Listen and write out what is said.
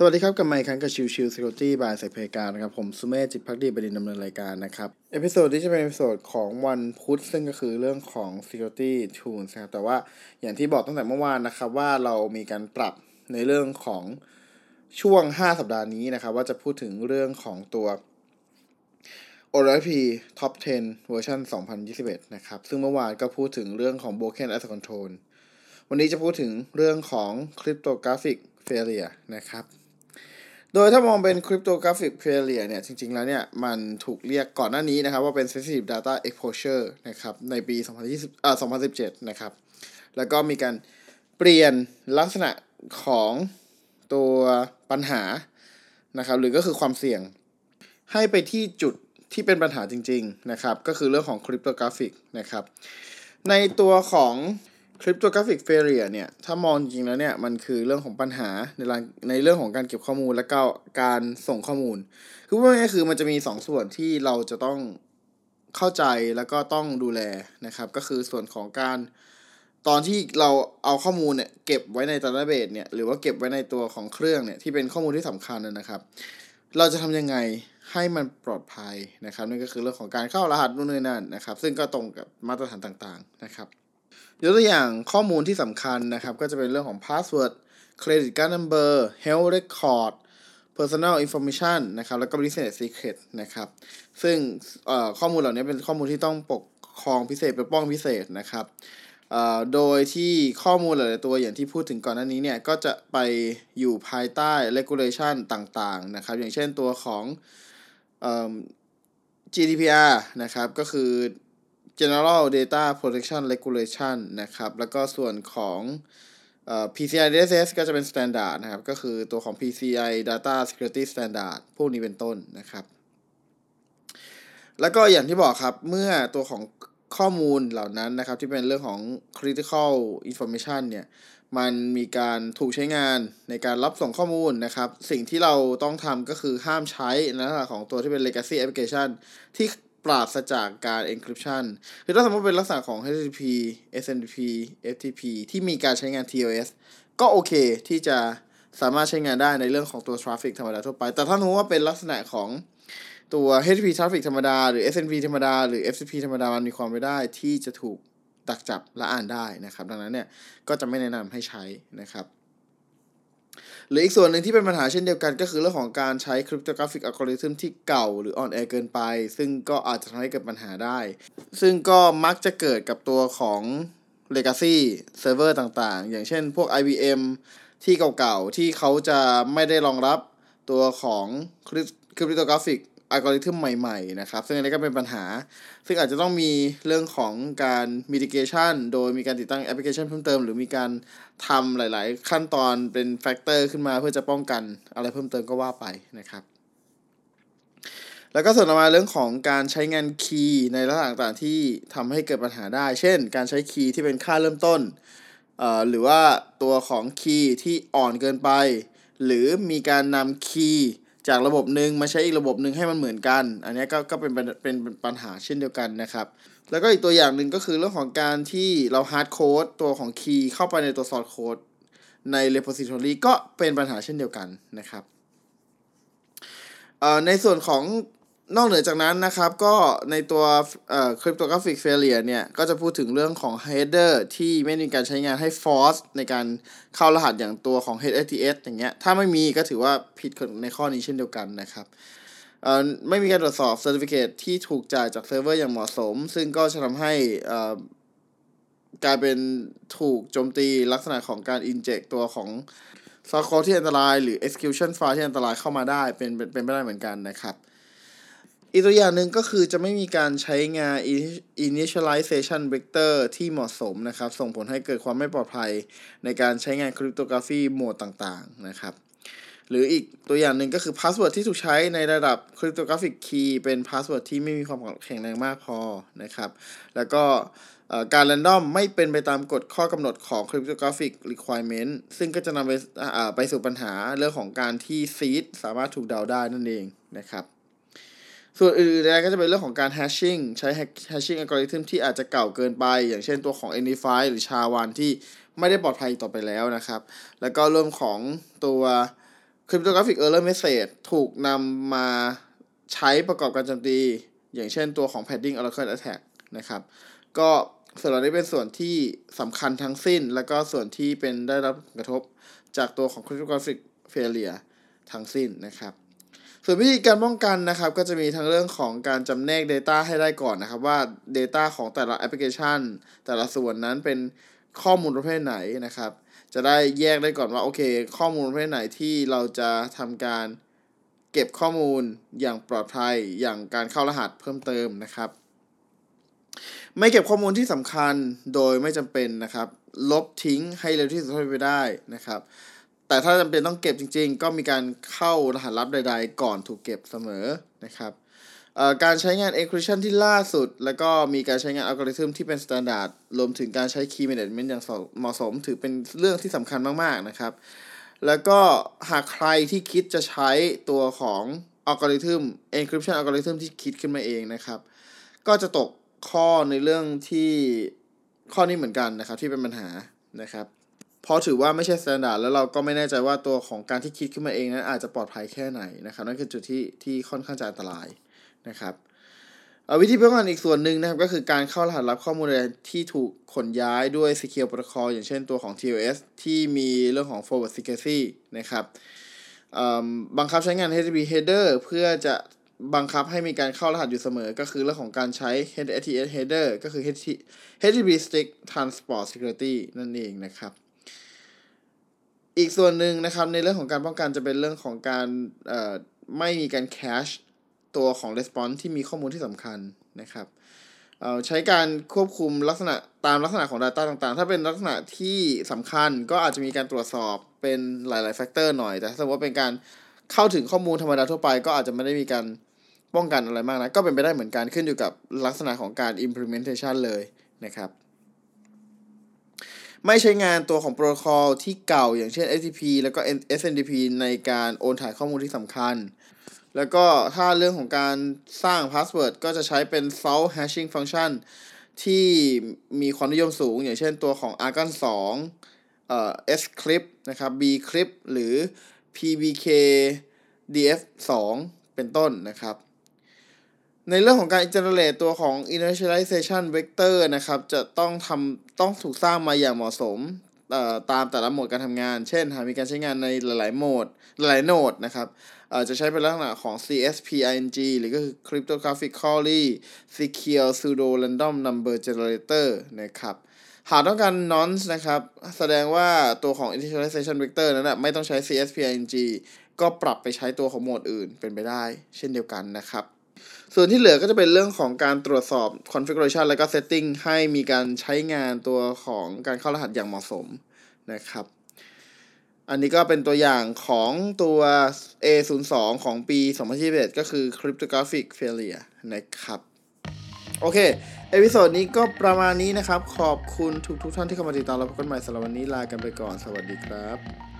สวัสดีครับ กลับมาอีกครั้งกับ Chill Chill Security by สายเพการนะครับ ผมสุเมธจิตภักดีบดินทร์ ดำเนินรายการนะครับ episode ที่จะเป็น episode ของวันพุธซึ่งก็คือเรื่องของ Security Tools นะครับ แต่ว่าอย่างที่บอกตั้งแต่เมื่อวานนะครับ ว่าเรามีการปรับในเรื่องของช่วง 5 สัปดาห์นี้นะครับ ว่าจะพูดถึงเรื่องของตัว OWASP Top 10 เวอร์ชัน2021 นะครับ ซึ่งเมื่อวานก็พูดถึงเรื่องของ Broken Access Control วันนี้จะพูดถึงเรื่องของ Cryptographic Failure นะครับ โดยถ้ามองเป็น Cryptographic Failure เนี่ย จริง ๆ แล้วเนี่ย มันถูกเรียกก่อนหน้านี้นะครับ ว่าเป็น Sensitive Data Exposure นะครับ ในปี 2020อ่า2017 นะครับ แล้วก็มีการเปลี่ยนลักษณะของตัวปัญหานะครับ หรือก็คือความเสี่ยง ให้ไปที่จุดที่เป็นปัญหาจริง ๆ นะครับ ก็คือเรื่องของ Cryptographic นะครับ ในตัวของ cryptographic failure เนี่ย ถ้ามองจริงแล้วเนี่ย มันคือเรื่องของปัญหาในในเรื่องของการเก็บข้อมูลและก็การส่งข้อมูล คือว่าง่ายคือมันจะมี 2 ส่วนที่เราจะต้องเข้าใจแล้วก็ต้องดูแลนะครับ ก็คือส่วนของการตอนที่เราเอาข้อมูลเนี่ยเก็บไว้ในดัตต้าเบสเนี่ยหรือว่าเก็บไว้ในตัวของเครื่องเนี่ยที่เป็นข้อมูลที่สำคัญนะครับ เราจะทำยังไงให้มันปลอดภัยนะครับนั่นก็คือเรื่องของการเข้ารหัสนู่นนี่นั่นนะครับ ซึ่งก็ตรงกับมาตรฐานต่างๆนะครับ ยกตัวอย่างข้อมูลที่สำคัญนะครับ ก็จะเป็นเรื่องของ password credit card number health record personal information นะครับแล้วก็ business secret นะครับซึ่งข้อมูลเหล่านี้เป็นข้อมูลที่ต้องปกครองพิเศษปกป้องพิเศษนะครับโดยที่ข้อมูลหลายๆตัวอย่างที่พูดถึงก่อนหน้านี้เนี่ยก็จะไปอยู่ภายใต้ regulation ต่างๆนะครับอย่างเช่นตัวของ GDPR นะครับก็คือ General Data Protection Regulation นะครับ แล้วก็ส่วนของเอ่อ PCI DSS ก็จะเป็น standard นะครับ ก็คือตัวของ PCI Data Security Standard พวกนี้เป็นต้นนะครับ แล้วก็อย่างที่บอกครับ เมื่อตัวของข้อมูลเหล่านั้นนะครับ ที่เป็นเรื่องของ critical information เนี่ย มันมีการถูกใช้งานในการรับส่งข้อมูลนะครับ สิ่งที่เราต้องทำก็คือห้ามใช้ในลักษณะของตัวที่เป็น legacy application ที่ ปราศจากการ encryption คือถ้าสมมติเป็นลักษณะของ HTTP SNMP FTP ที่มีการใช้งาน TLS ก็โอเคที่จะสามารถใช้งานได้ในเรื่องของตัว traffic ธรรมดาทั่วไป แต่ถ้าสมมติว่าเป็นลักษณะของตัว HTTP traffic ธรรมดา หรือ SNMP ธรรมดา หรือ FTP ธรรมดา มันมีความไม่ได้ที่จะถูกดักจับและอ่านได้นะครับ ดังนั้นเนี่ยก็จะไม่แนะนำให้ใช้นะครับ หรืออีกส่วนหนึ่งที่เป็นปัญหาเช่นเดียวกันก็คือเรื่องของการใช้ cryptographic algorithm ที่เก่าหรืออ่อนแอเกินไป ซึ่งก็อาจจะทำให้เกิดปัญหาได้ ซึ่งก็มักจะเกิดกับตัวของ Legacy Server ต่างๆ อย่างเช่นพวก IBM ที่เก่าๆ ที่เขาจะไม่ได้รองรับตัวของ cryptographic algorithm ใหม่ๆนะครับ ซึ่งอันนี้ก็เป็นปัญหา ซึ่งอาจจะต้องมีเรื่องของการ mitigation โดยมีการติดตั้งแอปพลิเคชันเพิ่มเติม หรือมีการทำหลาย ๆ ขั้นตอนเป็น factor ขึ้นมาเพื่อจะป้องกันอะไรเพิ่มเติมก็ว่าไปนะครับ แล้วก็ส่วนต่อมาเรื่องของการใช้งาน key ในลักษณะต่างๆที่ทำให้เกิดปัญหาได้ เช่น การใช้ key ที่เป็นค่าเริ่มต้นหรือว่าตัวของ key ที่อ่อนเกินไป หรือมีการนำ key จากระบบหนึ่งมาใช้อีกระบบหนึ่งให้มันเหมือนกัน อันนี้ก็ก็เป็นเป็นเป็นปัญหาเช่นเดียวกันนะครับ แล้วก็อีกตัวอย่างหนึ่งก็คือเรื่องของการที่เรา hardcode ตัวของ key เข้าไปในตัว source code ใน repository ก็เป็นปัญหาเช่นเดียวกันนะครับในส่วนของ นอกเหนือจากนั้นนะครับก็ในตัวเอ่อ cryptographic failure เนี่ย ก็จะพูดถึงเรื่องของ header ที่ไม่มีการใช้งานให้ force ในการเข้ารหัสอย่างตัวของ HTTPS อย่างเงี้ย ถ้าไม่มีก็ถือว่าผิดในข้อนี้เช่นเดียวกันนะครับไม่มีการตรวจสอบ certificate ที่ถูกจ่ายจากเซิร์ฟเวอร์อย่างเหมาะสม ซึ่งก็จะทำให้กลายเป็นถูกโจมตีลักษณะของการ inject ตัวของ source code ที่อันตราย หรือ execution file ที่อันตรายเข้ามาได้เป็นเป็นเป็นไปได้เหมือนกันนะครับ อีกตัวอย่างหนึ่งก็คือจะไม่มีการใช้งาน initialization vector ที่เหมาะสมนะครับ ส่งผลให้เกิดความไม่ปลอดภัยในการใช้งาน cryptography โหมดต่างๆนะครับ หรืออีกตัวอย่างหนึ่งก็คือ password ที่ถูกใช้ในระดับ cryptographic key เป็น password ที่ไม่มีความแข็งแรงมากพอนะครับ แล้วก็การ random ไม่เป็นไปตามกฎข้อกำหนดของ cryptographic requirement ซึ่งก็จะนำไปไปสู่ปัญหาเรื่องของการที่ seed สามารถถูกเดาได้นั่นเองนะครับ ส่วนอื่นๆก็จะเป็นเรื่องของการ hashing ใช้ hashing algorithm ที่อาจจะเก่าเกินไป อย่างเช่นตัวของ Anyfy หรือ SHA-1 ที่ไม่ได้ปลอดภัยต่อไปแล้วนะครับ แล้วก็เรื่องของตัว cryptographic error message ถูกนำมาใช้ประกอบการโจมตี อย่างเช่นตัวของ padding oracle attack นะครับ ก็ส่วนเหล่านี้เป็นส่วนที่สำคัญทั้งสิ้น แล้วก็ส่วนที่เป็นได้รับผลกระทบจากตัวของ cryptographic failure ทั้งสิ้นนะครับ ส่วนวิธีการป้องกันนะครับก็จะมีทั้งเรื่องของการจำแนก Data ให้ได้ก่อนนะครับ ว่า Data ของแต่ละแอปพลิเคชัน แต่ละส่วนนั้นเป็นข้อมูลประเภทไหนนะครับ จะได้แยกได้ก่อนว่าโอเค ข้อมูลประเภทไหนที่เราจะทำการเก็บข้อมูลอย่างปลอดภัยอย่างการเข้ารหัสเพิ่มเติมนะครับ ไม่เก็บข้อมูลที่สำคัญโดยไม่จำเป็นนะครับ ลบทิ้งให้เร็วที่สุดเท่าที่ไปได้นะครับ แต่ถ้าจำเป็นต้องเก็บจริง ๆ ก็มีการเข้ารหัสลับใด ๆ ก่อนถูกเก็บเสมอนะครับการใช้งาน encryption ที่ล่าสุด แล้วก็มีการใช้งานอัลกอริทึมที่เป็น standard รวมถึงการใช้ key management อย่างเหมาะสม ถือเป็นเรื่องที่สำคัญมาก ๆ นะครับ แล้วก็หากใครที่คิดจะใช้ตัวของอัลกอริทึม encryption อัลกอริทึมที่คิดขึ้นมาเองนะครับ ก็จะตกข้อในเรื่องที่ข้อนี้เหมือนกันนะครับที่เป็นปัญหานะครับ เพราะถือว่าไม่ใช่ standard แล้วเราก็ไม่แน่ใจว่าตัวของการที่คิดขึ้นมาเองนั้นอาจจะปลอดภัยแค่ไหนนะครับนั่นคือจุดที่ที่ค่อนข้างจะอันตรายนะครับวิธีป้องกันอีกส่วนหนึ่งนะครับ ก็คือการเข้ารหัสรับข้อมูลที่ถูกขนย้ายด้วย Secure Protocol อย่างเช่นตัวของ TLS ที่มีเรื่องของ Forward Secrecy นะครับบังคับใช้งาน HTTP header เพื่อจะบังคับให้มีการเข้ารหัสอยู่เสมอ ก็คือเรื่องของการใช้ HTTPS header ก็คือ HTTP Stick Transport Security นั่นเองนะครับ อีกส่วนหนึ่งนะครับในเรื่องของการป้องกันจะเป็นเรื่องของการไม่มีการ cache ตัวของ response ที่มีข้อมูลที่สำคัญนะครับใช้การควบคุมลักษณะตามลักษณะของ Data ต่างๆ ถ้าเป็นลักษณะที่สำคัญก็อาจจะมีการตรวจสอบเป็นหลายๆ factor หน่อย แต่ถ้าสมมติว่าเป็นการเข้าถึงข้อมูลธรรมดาทั่วไปก็อาจจะไม่ได้มีการป้องกันอะไรมากนะ ก็เป็นไปได้เหมือนกันขึ้นอยู่กับลักษณะของการ implementation เลยนะครับ ไม่ใช้งานตัวของโปรโตคอลที่เก่าอย่างเช่น HTTP แล้วก็ SMTP ในการโอนถ่ายข้อมูลที่สำคัญ แล้วก็ถ้าเรื่องของการสร้าง password ก็จะใช้เป็น salt hashing function ที่มีความนิยมสูง อย่างเช่นตัวของ Argon2 เอ่อ scrypt นะครับ bcrypt หรือ pbk df 2เป็นต้นนะครับ ในเรื่องของการ generate ตัวของ initialization vector นะครับ จะต้องทำต้องถูกสร้างมาอย่างเหมาะสมตามแต่ละโหมดการทำงาน เช่น หากมีการใช้งานในหลาย ๆ โหมด หลายโหนดนะครับจะใช้เป็นลักษณะของ CSPING หรือก็คือ Cryptographically Secure Pseudo Random Number Generator นะครับ หากต้องการ nonce นะครับ แสดงว่าตัวของ initialization vector นั้นนะไม่ต้องใช้ CSPING ก็ปรับไปใช้ตัวของโหมดอื่นเป็นไปได้ เช่นเดียวกันนะครับ ส่วนที่เหลือก็จะเป็นเรื่องของการตรวจสอบ configuration และก็ setting ให้มีการใช้งานตัวของการเข้ารหัสอย่างเหมาะสมนะครับ อันนี้ก็เป็นตัวอย่างของตัว A02 ของปี 2021 ก็คือ Cryptographic Failure นะครับโอเค episode นี้ก็ประมาณนี้นะครับ ขอบคุณทุกทุกท่านที่เข้ามาติดตามเราพบกันใหม่สำหรับวันนี้ลากันไปก่อน สวัสดีครับ